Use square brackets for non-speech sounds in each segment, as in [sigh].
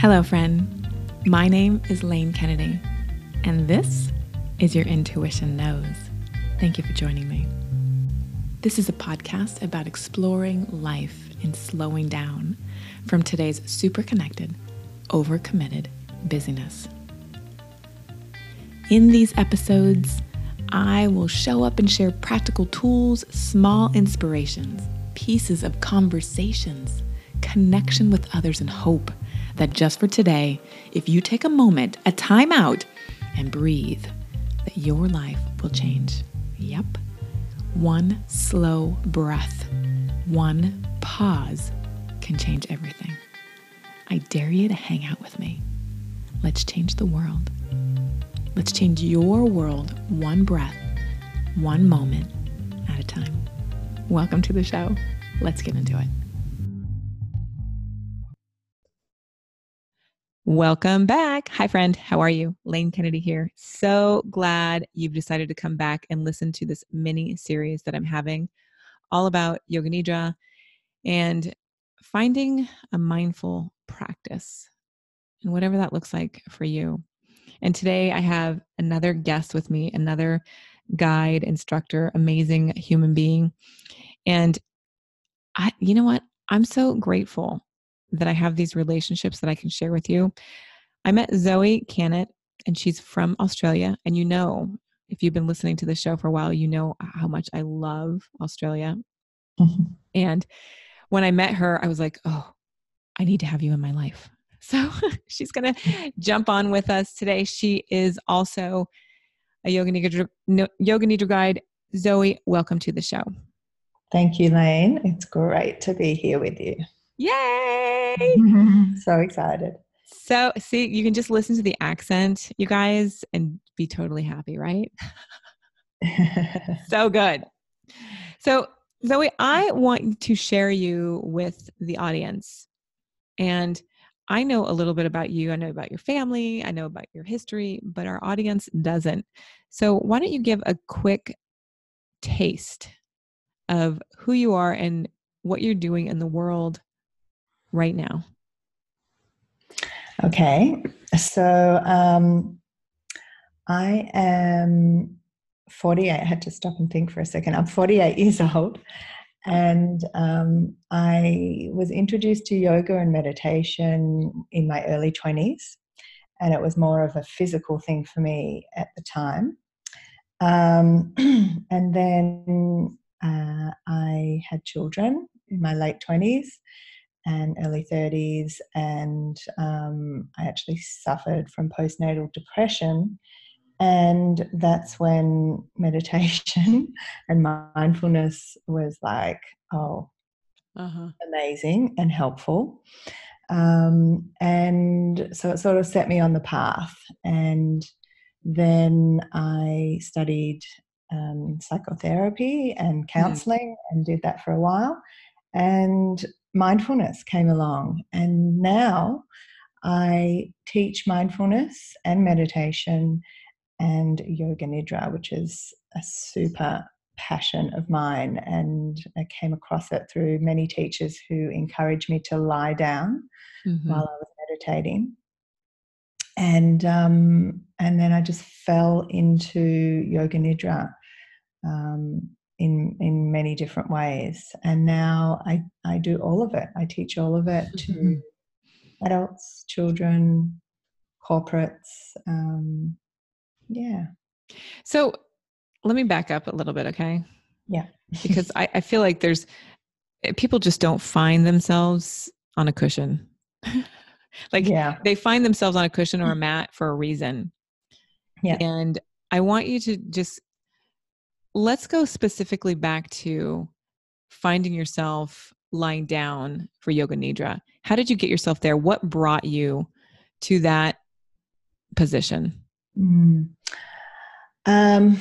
Hello, friend. My name is Lane Kennedy, and this is Your Intuition Knows. Thank you for joining me. This is a podcast about exploring life and slowing down from today's super connected, overcommitted busyness. In these episodes, I will show up and share practical tools, small inspirations, pieces of conversations, connection with others, and hope that just for today, if you take a moment, a time out, and breathe, that your life will change. Yep. One slow breath, one pause can change everything. I dare you to hang out with me. Let's change the world. Let's change your world one breath, one moment at a time. Welcome to the show. Let's get into it. Welcome back. Hi, friend. How are you? Lane Kennedy here. So glad you've decided to come back and listen to this mini series that I'm having all about Yoga Nidra and finding a mindful practice and whatever that looks like for you. And today I have another guest with me, another guide, instructor, amazing human being. And I, you know what? I'm so grateful that I have these relationships that I can share with you. I met Zoe Cannett, and she's from Australia. And you know, if you've been listening to the show for a while, you know how much I love Australia. Mm-hmm. And when I met her, I was like, oh, I need to have you in my life. [laughs] So she's going to jump on with us today. She is also a yoga nidra, yoga nidra guide. Zoe, welcome to the show. Thank you, Lane. It's great to be here with you. Yay! [laughs] so excited. So, see, you can just listen to the accent, you guys, and be totally happy, right? [laughs] [laughs] so good. So, Zoe, I want to share you with the audience. And I know a little bit about you. I know about your family. I know about your history, but our audience doesn't. So, why don't you give a quick taste of who you are and what you're doing in the world right now? Okay. So um, I am 48. I had to stop and think for a second. I'm 48 [laughs] years old. And um, I was introduced to yoga and meditation in my early 20s. And it was more of a physical thing for me at the time. Um, [clears throat] and then uh, I had children in my late 20s and early 30s, and um, I actually suffered from postnatal depression. And that's when [laughs] meditation and mindfulness was like, oh, uh-huh. amazing and helpful. Um, and so it sort of set me on the path. And then I studied um, psychotherapy and counseling mm. and did that for a while. And mindfulness came along. And now I teach mindfulness and meditation and yoga nidra, which is a super passion of mine. And I came across it through many teachers who encouraged me to lie down mm-hmm. while I was meditating. And um, and then I just fell into yoga nidra. Um, in in many different ways. And now i i do all of it. I teach all of it to mm-hmm. adults children corporates um yeah. So let me back up a little bit okay? Yeah. Because I, I feel like there's eh, people just don't find themselves on a cushion. [laughs] Like yeah. they find themselves on a cushion or a mat for a reason. Yeah. And i want you to just let's go specifically back to finding yourself lying down for yoga nidra. How did you get yourself there? What brought you to that position? Mm. Um,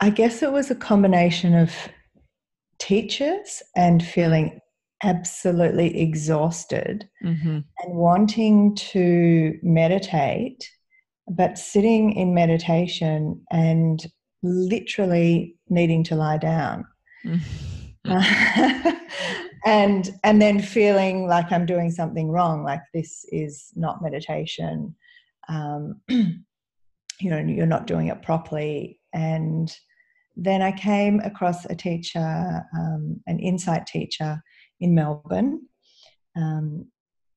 I guess it was a combination of teachers and feeling absolutely exhausted mm-hmm. and wanting to meditate, but sitting in meditation and literally needing to lie down. [laughs] and and then feeling like I'm doing something wrong, like this is not meditation. Um, [clears throat] you know, you're not doing it properly. And then I came across a teacher, um, an insight teacher in Melbourne um,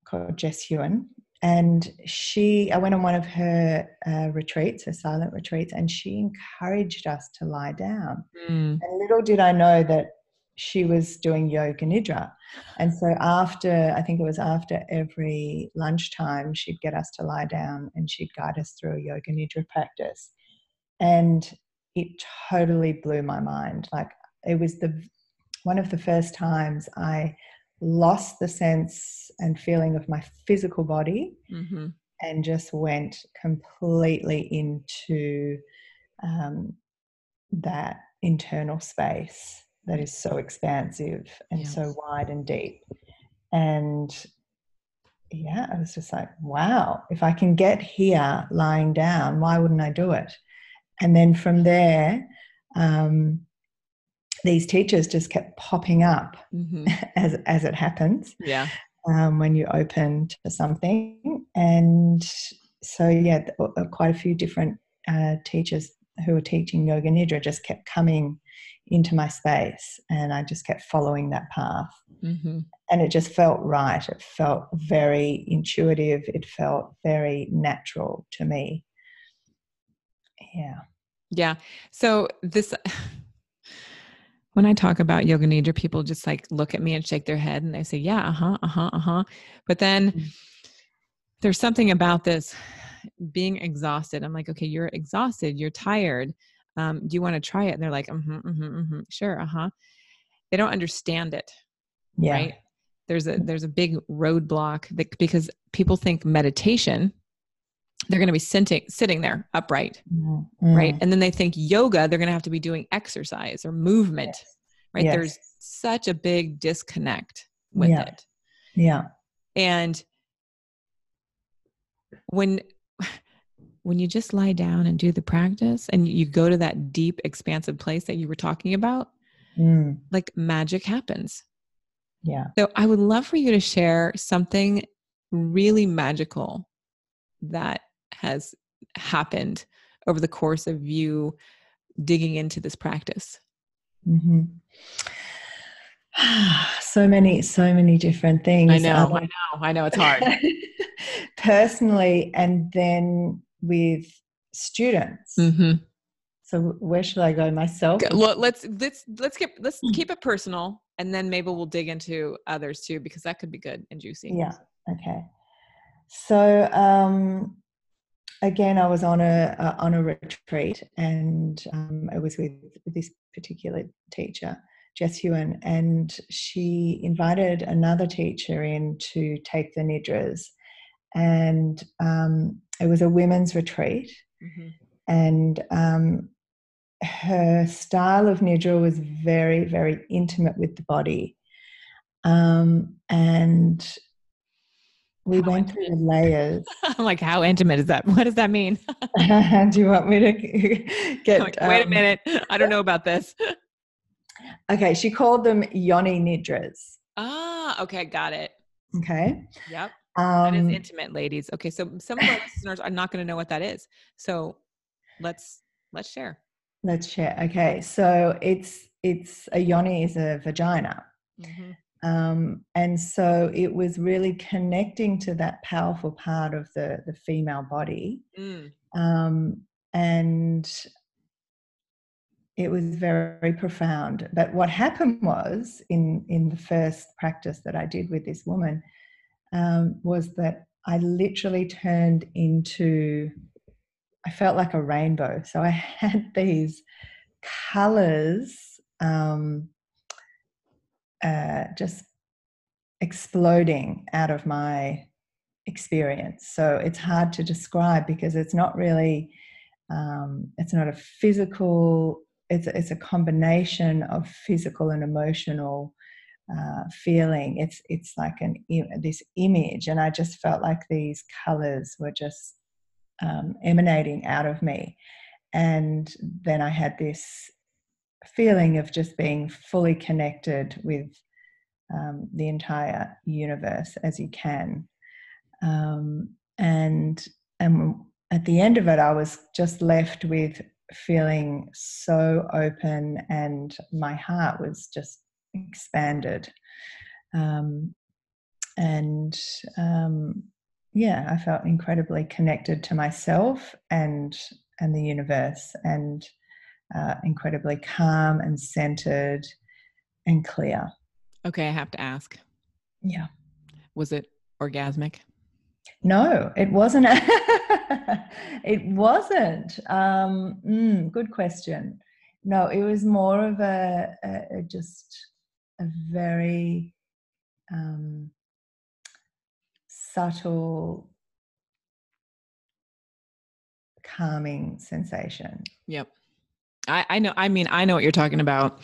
called Jess Hewen. And she, I went on one of her uh, retreats, her silent retreats, and she encouraged us to lie down. Mm. And little did I know that she was doing yoga nidra. And so after, I think it was after every lunchtime, she'd get us to lie down and she'd guide us through a yoga nidra practice. And it totally blew my mind. Like it was the one of the first times I lost the sense and feeling of my physical body mm-hmm. and just went completely into um, that internal space that is so expansive and yes. so wide and deep. And yeah, I was just like, wow, if I can get here lying down, why wouldn't I do it? And then from there, um, these teachers just kept popping up mm-hmm. [laughs] as as it happens. Yeah. Um, when you open to something, and so yeah, quite a few different uh, teachers who were teaching yoga nidra just kept coming into my space and I just kept following that path. Mm-hmm. And it just felt right. It felt very intuitive. It felt very natural to me. Yeah. Yeah. So this when I talk about yoga nidra, people just like look at me and shake their head and they say, Yeah, uh-huh, uh-huh, uh-huh. But then mm-hmm. there's something about this being exhausted. I'm like, okay, you're exhausted, you're tired um, do you want to try it and they're like mm-hmm, mm-hmm, mm-hmm. sure uh-huh they don't understand it yeah. right there's a there's a big roadblock that, because people think meditation they're going to be sitting sitting there upright mm-hmm. right and then they think yoga they're going to have to be doing exercise or movement yes. right yes. there's such a big disconnect with yeah. it yeah and when when you just lie down and do the practice and you go to that deep, expansive place that you were talking about, mm. like magic happens. Yeah. So I would love for you to share something really magical that has happened over the course of you digging into this practice. Mm-hmm. [sighs] so many, so many different things. I know, um, I know, I know it's hard. [laughs] personally, and then with students. Mm-hmm. So where should I go myself? Well, let's let's let's keep let's hmm. keep it personal, and then maybe we'll dig into others too because that could be good and juicy. Yeah. Okay. So um, again, I was on a uh, on a retreat, and um, it was with, this particular teacher, Jess Hewen, and she invited another teacher in to take the nidras, and um, it was a women's retreat, mm-hmm. and um, her style of nidra was very, very intimate with the body, um, and we how went intimate. through layers. [laughs] I'm like, how intimate is that? [laughs] What does that mean? [laughs] Do you want me to get? Like, Wait a um, minute, I don't know about this. okay, she called them yoni nidras. Ah, okay, got it. Okay. Yep. Um, that is um, intimate, ladies. Okay, so some of our listeners are not going to know what that is. So let's let's share. Let's share. Okay, so it's it's a yoni is a vagina, mm-hmm. Um, and so it was really connecting to that powerful part of the the female body, mm. um, and it was very, very profound. But what happened was in in the first practice that I did with this woman um, was that I literally turned into, I felt like a rainbow. So I [laughs] had these colors um, uh, just exploding out of my experience. So it's hard to describe because it's not really, um, it's not a physical, it's, it's a combination of physical and emotional uh, feeling. It's it's like an this image, and I just felt like these colors were just um, emanating out of me. And then I had this feeling of just being fully connected with um, the entire universe as you can. Um, and and at the end of it, I was just left with feeling so open, and my heart was just expanded. Um, and um, yeah, I felt incredibly connected to myself and and the universe, and uh, incredibly calm and centered and clear. Okay, I have to ask. Yeah. Was it orgasmic? No, it wasn't. [laughs] it wasn't. Um, mm, good question. No, it was more of a, a, a just a very um, subtle, calming sensation. Yep. I, I know. I mean, I know what you're talking about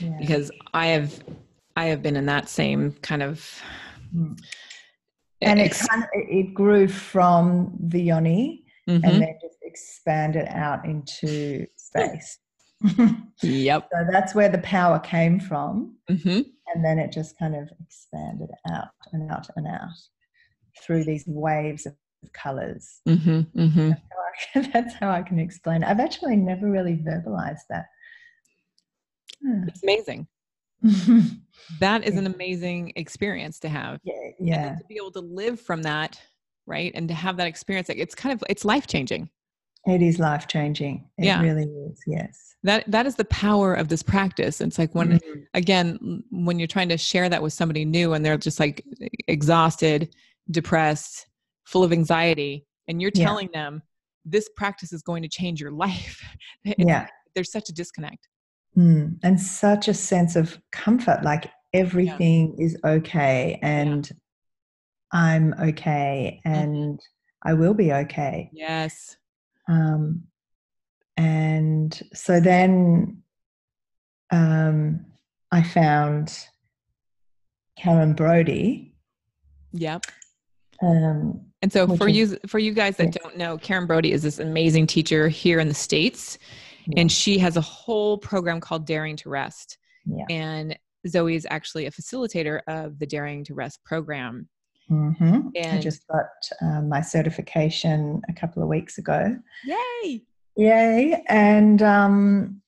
Yeah. because I have, I have been in that same kind of. Mm. and it kind of it grew from the yoni Mhm. and then just expanded out into space. [laughs] Yep. So that's where the power came from. hmm And then it just kind of expanded out and out and out through these waves of colors. hmm hmm [laughs] That's how I can explain it. I've actually never really verbalized that. Hmm. It's amazing. [laughs] That is an amazing experience to have. yeah, yeah, to be able to live from that, right? And to have that experience, like it's kind of it's life changing. it is life changing. It Yeah. really is. Yes. That that is the power of this practice. It's like when Mhm. again when you're trying to share that with somebody new and they're just like exhausted, depressed, full of anxiety, and you're Yeah. telling them this practice is going to change your [laughs] life. Yeah. There's such a disconnect. Mm. And such a sense of comfort, like everything is okay and I'm okay Mm-hmm. and I will be okay. Yes. Um, and so then um, I found Karen Brody. Yep. Um, And so for is- you for you guys that Yeah. don't know, Karen Brody is this amazing teacher here in the States. Yeah. And she has a whole program called Daring to Rest. Yeah. And Zoe is actually a facilitator of the Daring to Rest program. mhm. I just got um, my certification a couple of weeks ago. Yay! Yay. And um,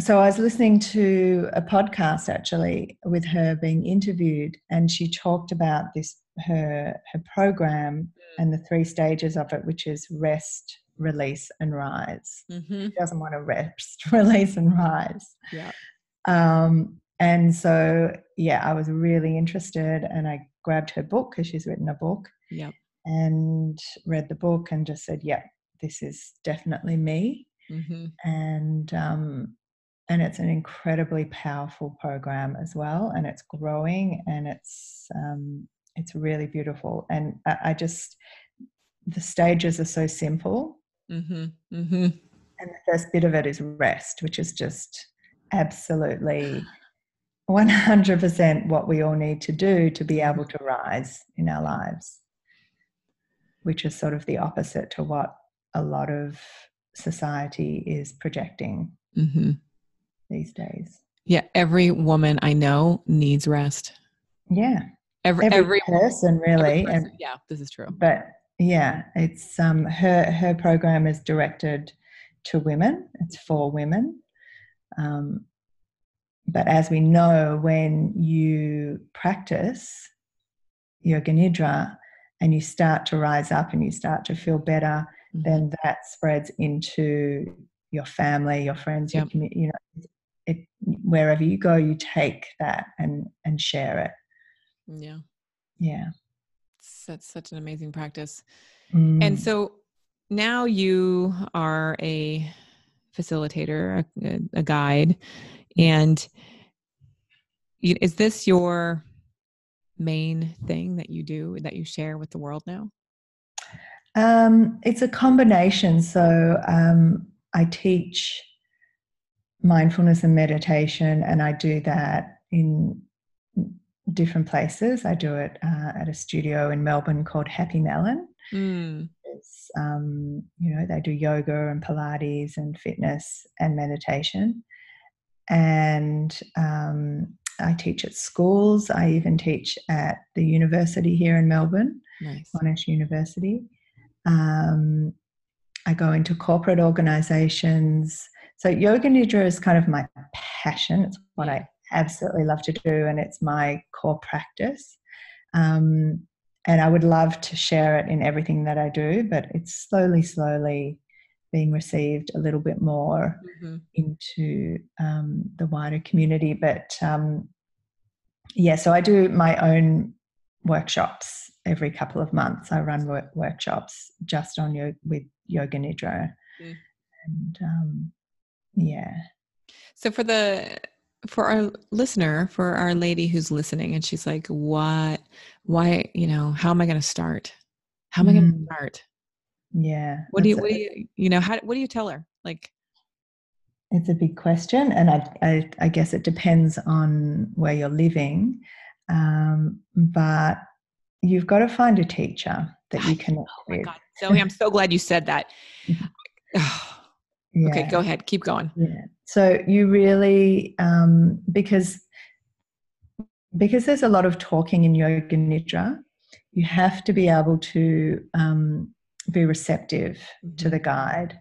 so I was listening to a podcast actually with her being interviewed, and she talked about this her her program and the three stages of it, which is rest, release, and rise. Mm-hmm. She doesn't want to rest, [laughs] release, and rise. Yeah. Um, and so, yeah, I was really interested, and I grabbed her book because she's written a book Yep. and read the book and just said, "Yeah, this is definitely me." Mm-hmm. and um, and it's an incredibly powerful program as well, and it's growing and it's um, it's really beautiful. And I, I just the stages are so simple, Mm-hmm. Mm-hmm. and the first bit of it is rest, which is just absolutely. 100% what we all need to do to be able to rise in our lives, which is sort of the opposite to what a lot of society is projecting Mm-hmm. these days. Yeah. Every woman I know needs rest. Yeah, Every every, every, person every really, person- and, yeah, this is true. but yeah, it's um her her program is directed to women. It's for women. Um, but as we know, when you practice yoga nidra and you start to rise up and you start to feel better, Mhm. then that spreads into your family, your friends, your community. You know, it wherever you go, you take that and and share it. Yeah. Yeah. That's such an amazing practice. Mm. And so now you are a facilitator, a, a guide, and is this your main thing that you do that you share with the world now? Um, it's a combination. So um, I teach mindfulness and meditation, and I do that in different places. I do it uh, at a studio in Melbourne called Happy Melon. Mm, It's, um, you know, they do yoga and Pilates and fitness and meditation. and um, I teach at schools. I even teach at the university here in Melbourne, Nice. Monash University. Um, I go into corporate organizations. So yoga nidra is kind of my passion. It's what I absolutely love to do, and it's my core practice. Um, and I would love to share it in everything that I do, but it's slowly, slowly being received a little bit more Mm-hmm. into um, the wider community. But um, yeah, so I do my own workshops every couple of months. I run work- workshops just on yoga with yoga nidra, Mm. and um, yeah, So for the for our listener, for our lady who's listening, and she's like, "What? Why? You know, how am I going to start? How am I going to Mm. start? yeah. What do you? What a- do you? You know, how? What do you tell her? Like, It's a big question, and I, I, I guess it depends on where you're living. Um, but you've got to find a teacher that you connect oh with. god, Zoe, I'm so glad you said that. [laughs] Okay, go ahead, keep going. Yeah. So you really um, because because there's a lot of talking in yoga nidra, you have to be able to um, be receptive to the guide.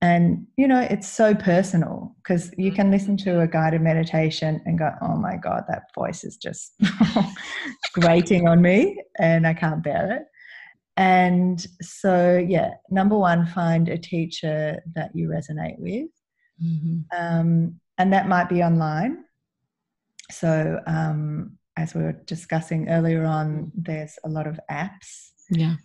And you know, it's so personal because you can listen to a guided meditation and go, "Oh my god, that voice is just [laughs] grating on me, and I can't bear it." And so, yeah, number one, find a teacher that you resonate with Mhm. um, and that might be online. So, um, as we were discussing earlier on, there's a lot of apps Yeah.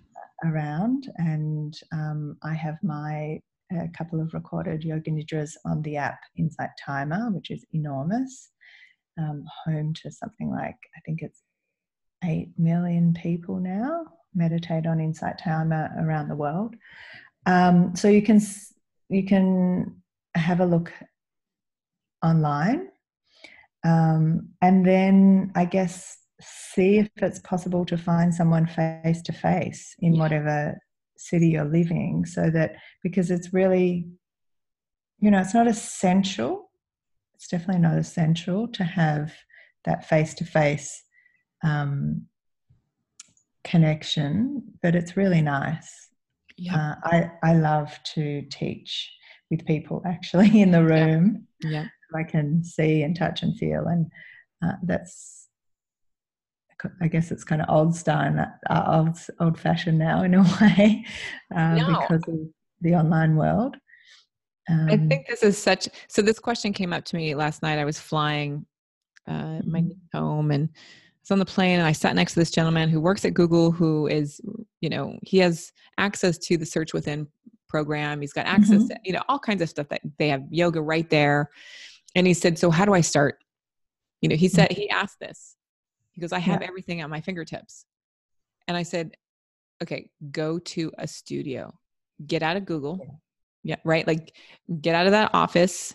around, and um, I have my a couple of recorded yoga nidras on the app Insight Timer, which is enormous, um, home to something like I think it's eight million people now meditate on Insight Timer around the world. Um, so you can you can have a look online, um, and then I guess see if it's possible to find someone face to face in Yeah. whatever city you're living, so that because it's really, you know, it's not essential. It's definitely not essential to have that face to face connection, but it's really nice. Yeah. Uh, I I love to teach with people actually [laughs] in the room. yeah. I can see and touch and feel, and uh, that's I guess it's kind of old style, uh, old old fashioned now in a [laughs] way uh, No. because of the online world. I Um, think this is such. So this question came up to me last night. I was flying uh, my Mhm. home, and I was on the plane, and I sat next to this gentleman who works at Google, who is, you know, he has access to the Search Within program. He's got access Mhm. to, you know, all kinds of stuff that they have yoga right there. And he said, "So how do I start?" You know, he said he asked this. He goes, "I have everything at my fingertips," and I said, "Okay, go to a studio, get out of Google." yeah right like get out of that office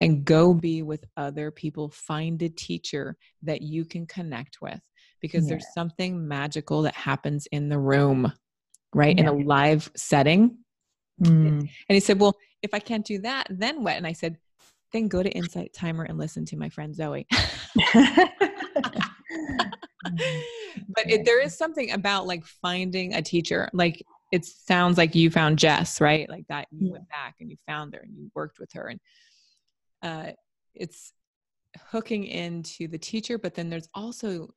and go be with other people find a teacher that you can connect with because there's something magical that happens in the room right? In a live setting. Mm, and he said well if i can't do that then what? And i said then go to insight timer and listen to my friend zoe. [laughs] But it, there is something about like finding a teacher. Like it sounds like you found jess right? Like that you Yeah. went back and you found her and you worked with her and uh, it's hooking into the teacher but then there's also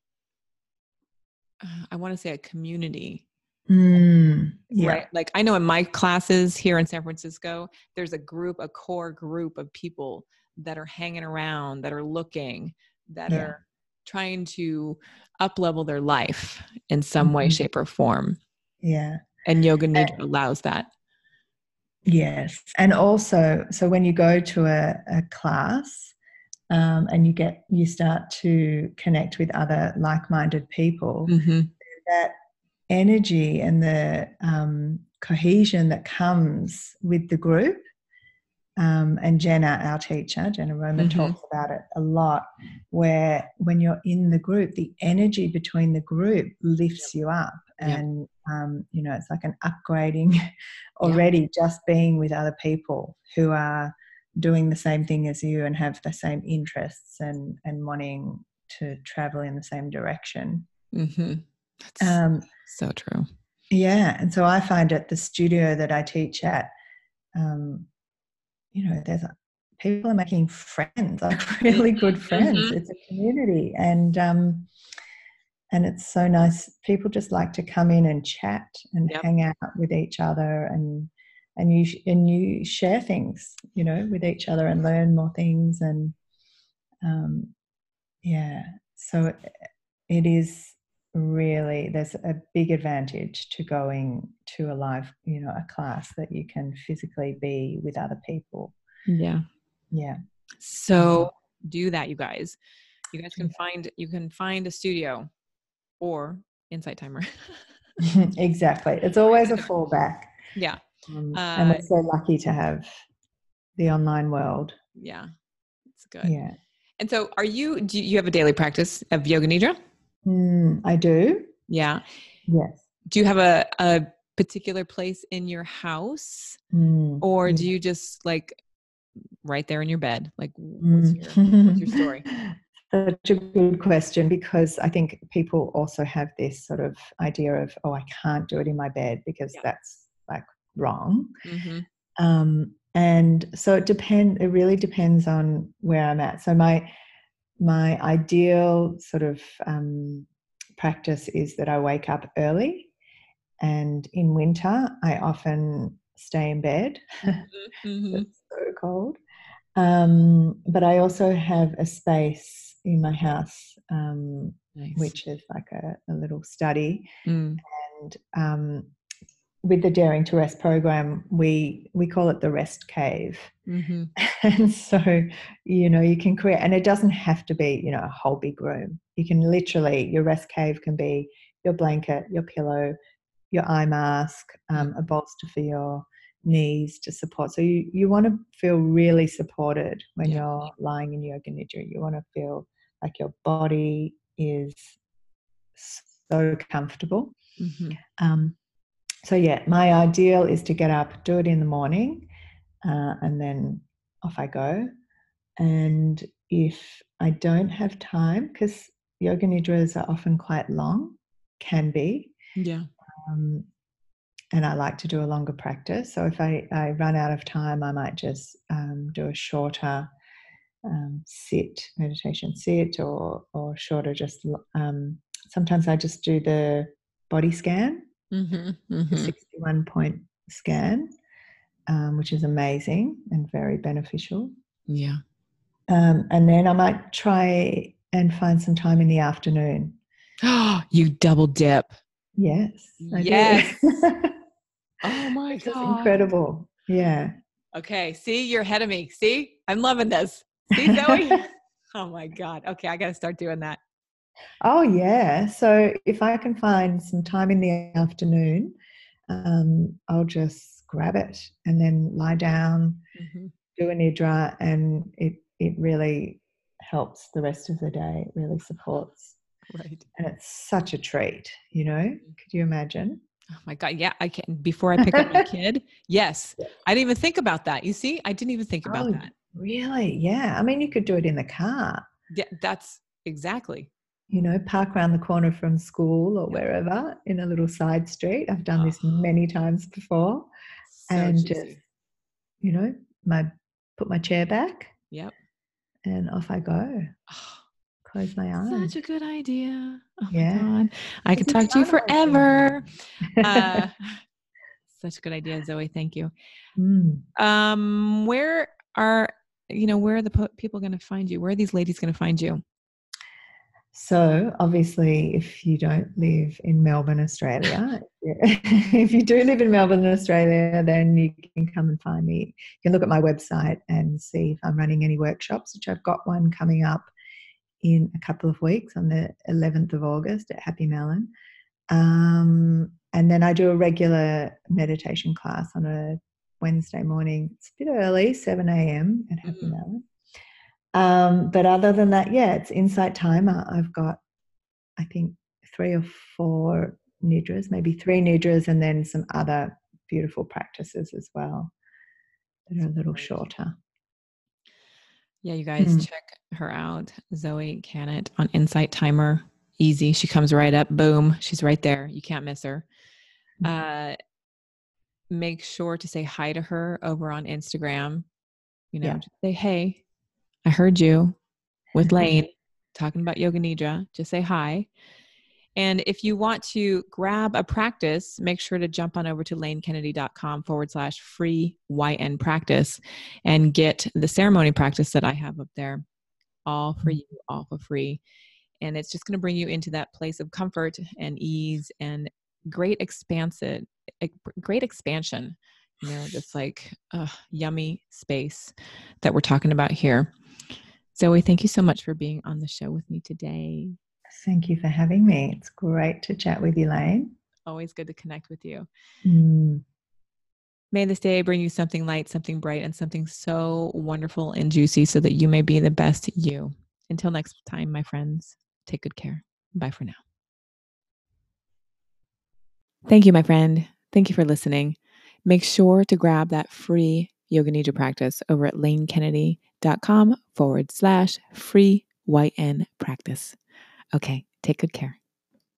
uh, i want to say a community mm, yeah, right like i know in my classes here in san francisco there's a group a core group of people that are hanging around that are looking that Yeah. are trying to up level their life in some way Mhm. shape or form yeah. and yoga nidra allows that Yes, and also, so when you go to a, a class um, and you get you start to connect with other like-minded people, hmm that energy and the um, cohesion that comes with the group. Um, and Jenna, our teacher, Jenna Roman, Mhm. talks about it a lot. Where when you're in the group, the energy between the group lifts you up, And um, you know it's like an upgrading [laughs] already just being with other people who are doing the same thing as you and have the same interests and and wanting to travel in the same direction. Mm-hmm. Um, so true. Yeah, and so I find at the studio that I teach at, um, you know, there's a, people are making friends, [laughs] like really good friends. Mm-hmm. It's a community, and um, and it's so nice. People just like to come in and chat and yep. hang out with each other, and and you and you share things, you know, with each other and learn more things, and um, yeah. So it is really there's a big advantage to going to a live, you know, a class that you can physically be with other people. Yeah. Yeah. So do that, you guys. You guys can find you can find a studio or Insight Timer. [laughs] [laughs] exactly. It's always a fallback. Yeah. Um, uh, and we're so lucky to have the online world. Yeah. It's good. Yeah. And so are you do you have a daily practice of yoga nidra? Mm, I do. Yeah. Yes. Do you have a, a particular place in your house mm, or do you just like right there in your bed? Like, what's your, what's your story? [laughs] Such a good question because I think people also have this sort of idea of, oh, I can't do it in my bed because yeah. that's like wrong. Mm-hmm. Um, and so it depend. It really depends on where I'm at. So my my ideal sort of um, practice is that I wake up early, and in winter I often stay in bed. [laughs] Mm-hmm. mm-hmm. it's so cold. Um, but I also have a space in my house, um, nice. which is like a, a little study. Mm. And um, with the Daring to Rest program, we we call it the Rest Cave. Mm-hmm. [laughs] And so, you know, you can create, and it doesn't have to be, you know, a whole big room. You can literally, your rest cave can be your blanket, your pillow, your eye mask, um, a bolster for your knees to support. So you, you want to feel really supported when yeah. you're lying in yoga nidra. You want to feel like your body is so comfortable. Mm-hmm. Um, so yeah, my ideal is to get up, do it in the morning, uh, and then off I go. And if I don't have time, because yoga nidras are often quite long, can be. Yeah. Um, and I like to do a longer practice. So if I, I run out of time, I might just um, do a shorter um, sit meditation sit or or shorter just um, sometimes I just do the body scan, mm-hmm, mm-hmm. 61 point scan, um, which is amazing and very beneficial. Yeah. Um, and then I might try and find some time in the afternoon. Oh, [gasps] you double dip. Yes. I yes. [laughs] oh my god. incredible. Yeah. Okay. See, you're ahead of me. See, I'm loving this. See, Zoe? [laughs] [laughs] oh my God. Okay, I got to start doing that. Oh, yeah. So if I can find some time in the afternoon, um, I'll just grab it and then lie down, mm-hmm. do a nidra, and it, it really helps the rest of the day. It really supports. Right. And it's such a treat, you know? Mm-hmm. Could you imagine? Oh my God. Yeah, I can. Before I pick up my kid, [laughs] yes. I didn't even think about that. You see, I didn't even think about oh, that. Really? Yeah. I mean, you could do it in the car. Yeah, that's exactly. You know, park around the corner from school or wherever in a little side street. I've done oh. this ah. many times before. So and juicy. just, you know, my put my chair back. Yep. And off I go. Oh, Close my eyes. Such a good idea. Oh yeah. my God. I could talk to you forever. uh, [laughs] such a good idea, Zoe. Thank you. Mm. Um, where are you know where are the po- people going to find you where are these ladies going to find you so obviously if you don't live in melbourne australia [laughs] if you do live in melbourne australia then you can come and find me you can look at my website and see if i'm running any workshops which i've got one coming up in a couple of weeks on the 11th of august at happy melon um, and then i do a regular meditation class on a Wednesday morning. It's a bit early, 7 a.m. at Happy mm. Melon. Um, but other than that, yeah, it's Insight Timer. I've got, I think, three or four nidras, maybe three nidras, and then some other beautiful practices as well that are a little shorter. Yeah, you guys mm. check her out. Zoe Cannett on Insight Timer. Easy. She comes right up. Boom. She's right there. You can't miss her. Mm. Uh, make sure to say hi to her over on Instagram. You know, yeah. say, hey, I heard you with Lane talking about Yoga Nidra. Just say hi. And if you want to grab a practice, make sure to jump on over to lanekennedy.com forward slash free YN practice and get the ceremony practice that I have up there all for mm-hmm. you, all for free. And it's just going to bring you into that place of comfort and ease and great expansive, great expansion. You know, just like uh, yummy space that we're talking about here. Zoe, thank you so much for being on the show with me today. Thank you for having me. It's great to chat with you, Lane. Always good to connect with you. Mm. May this day bring you something light, something bright, and something so wonderful and juicy so that you may be the best you. Until next time, my friends, take good care. Bye for now. Thank you, my friend. Thank you for listening. Make sure to grab that free Yoga Nidra practice over at lanekennedy.com forward slash free YN practice. Okay, take good care.